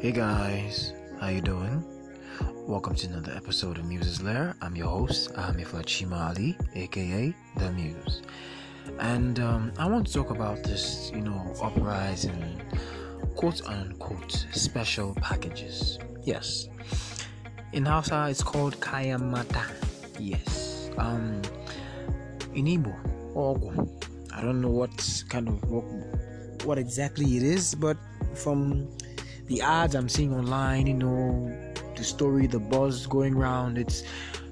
Hey guys, how you doing? Welcome to another episode of Muse's Lair. I'm your host, Ahmed Flachima Ali, aka The Muse. And um, I want to talk about this, you know, uprising, quote unquote, special packages. Yes. In Hausa, it's called Kayamata. Yes. Um, in Igbo, Ogu. I don't know what kind of what, what exactly it is, but from the ads I'm seeing online, you know, the story, the buzz going around, it's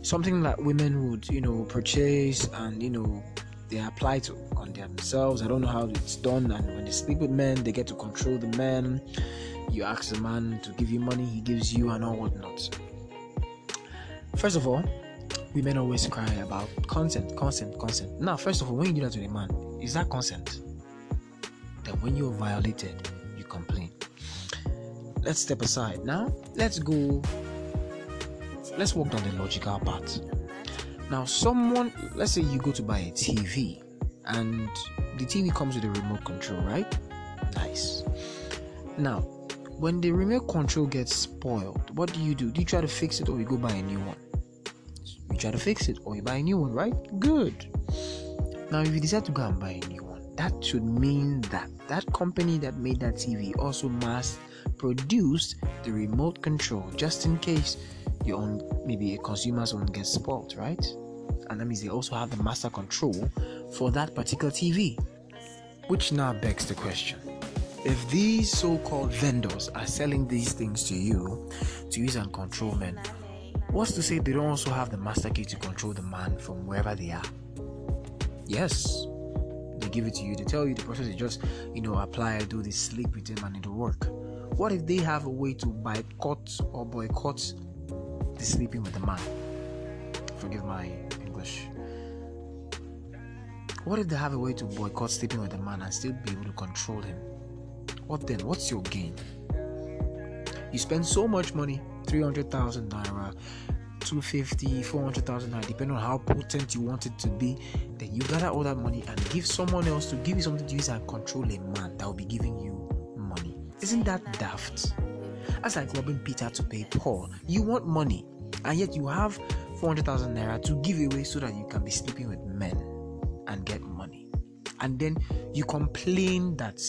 something that women would, you know, purchase and, you know, they apply to on themselves. I don't know how it's done. And when they sleep with men, they get to control the men. You ask the man to give you money, he gives you, and all whatnot. First of all, women always cry about consent, consent, consent. Now, first of all, when you do that to a man, is that consent? Then when you're violated. Let's step aside. Now, let's go. Let's walk down the logical path. Now, someone, let's say you go to buy a TV and the TV comes with a remote control, right? Nice. Now, when the remote control gets spoiled, what do you do? Do you try to fix it or you go buy a new one? You try to fix it or you buy a new one, right? Good. Now, if you decide to go and buy a new one, that should mean that that company that made that TV also mass produced the remote control just in case your own maybe a consumer's own gets spoiled, right? And that means they also have the master control for that particular TV. Which now begs the question if these so called vendors are selling these things to you to use and control men, what's to say they don't also have the master key to control the man from wherever they are? Yes, they give it to you, they tell you the process is just, you know, apply, do this, sleep with him, and it'll work. What if they have a way to boycott or boycott the sleeping with the man? Forgive my English. What if they have a way to boycott sleeping with the man and still be able to control him? What then? What's your gain? You spend so much money 300,000 naira, 250, 400,000 naira, depending on how potent you want it to be. Then you gather all that money and give someone else to give you something to use and control a man that will be giving you. Isn't that daft? That's like robbing Peter to pay Paul. You want money, and yet you have 400,000 naira to give away so that you can be sleeping with men and get money. And then you complain that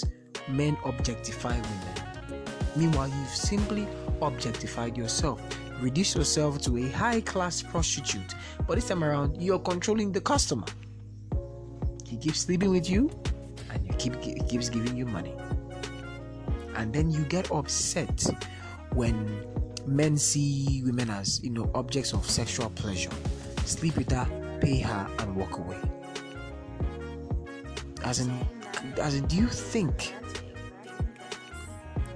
men objectify women. Meanwhile, you've simply objectified yourself. Reduce yourself to a high class prostitute, but this time around, you're controlling the customer. He keeps sleeping with you, and you keep he keeps giving you money. And then you get upset when men see women as you know objects of sexual pleasure. Sleep with her, pay her, and walk away. As in, as in, do you think?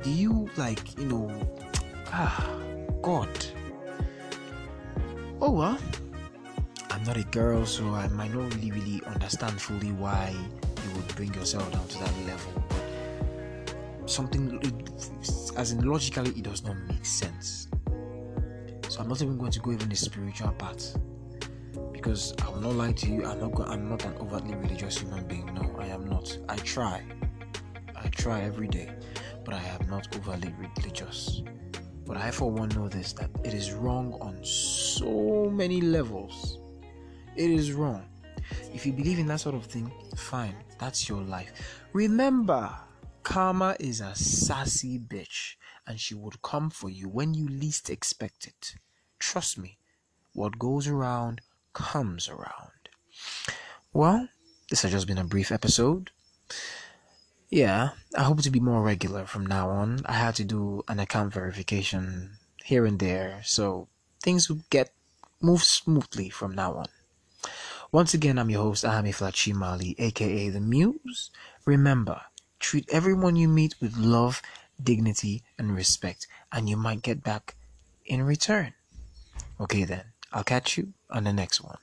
Do you like you know? Ah, God. Oh well. I'm not a girl, so I might not really, really understand fully why you would bring yourself down to that level. But something, as in logically, it does not make sense. So I'm not even going to go even the spiritual part because I will not lie to you. I'm not. Go- I'm not an overtly religious human being. No, I am not. I try. I try every day, but I am not overly religious. But I, for one, know this that it is wrong on so many levels. It is wrong. If you believe in that sort of thing, fine. That's your life. Remember, karma is a sassy bitch, and she would come for you when you least expect it. Trust me, what goes around comes around. Well, this has just been a brief episode. Yeah, I hope to be more regular from now on. I had to do an account verification here and there, so things will get move smoothly from now on. Once again, I'm your host, Ahami Flachimali, aka The Muse. Remember, treat everyone you meet with love, dignity, and respect, and you might get back in return. Okay, then, I'll catch you on the next one.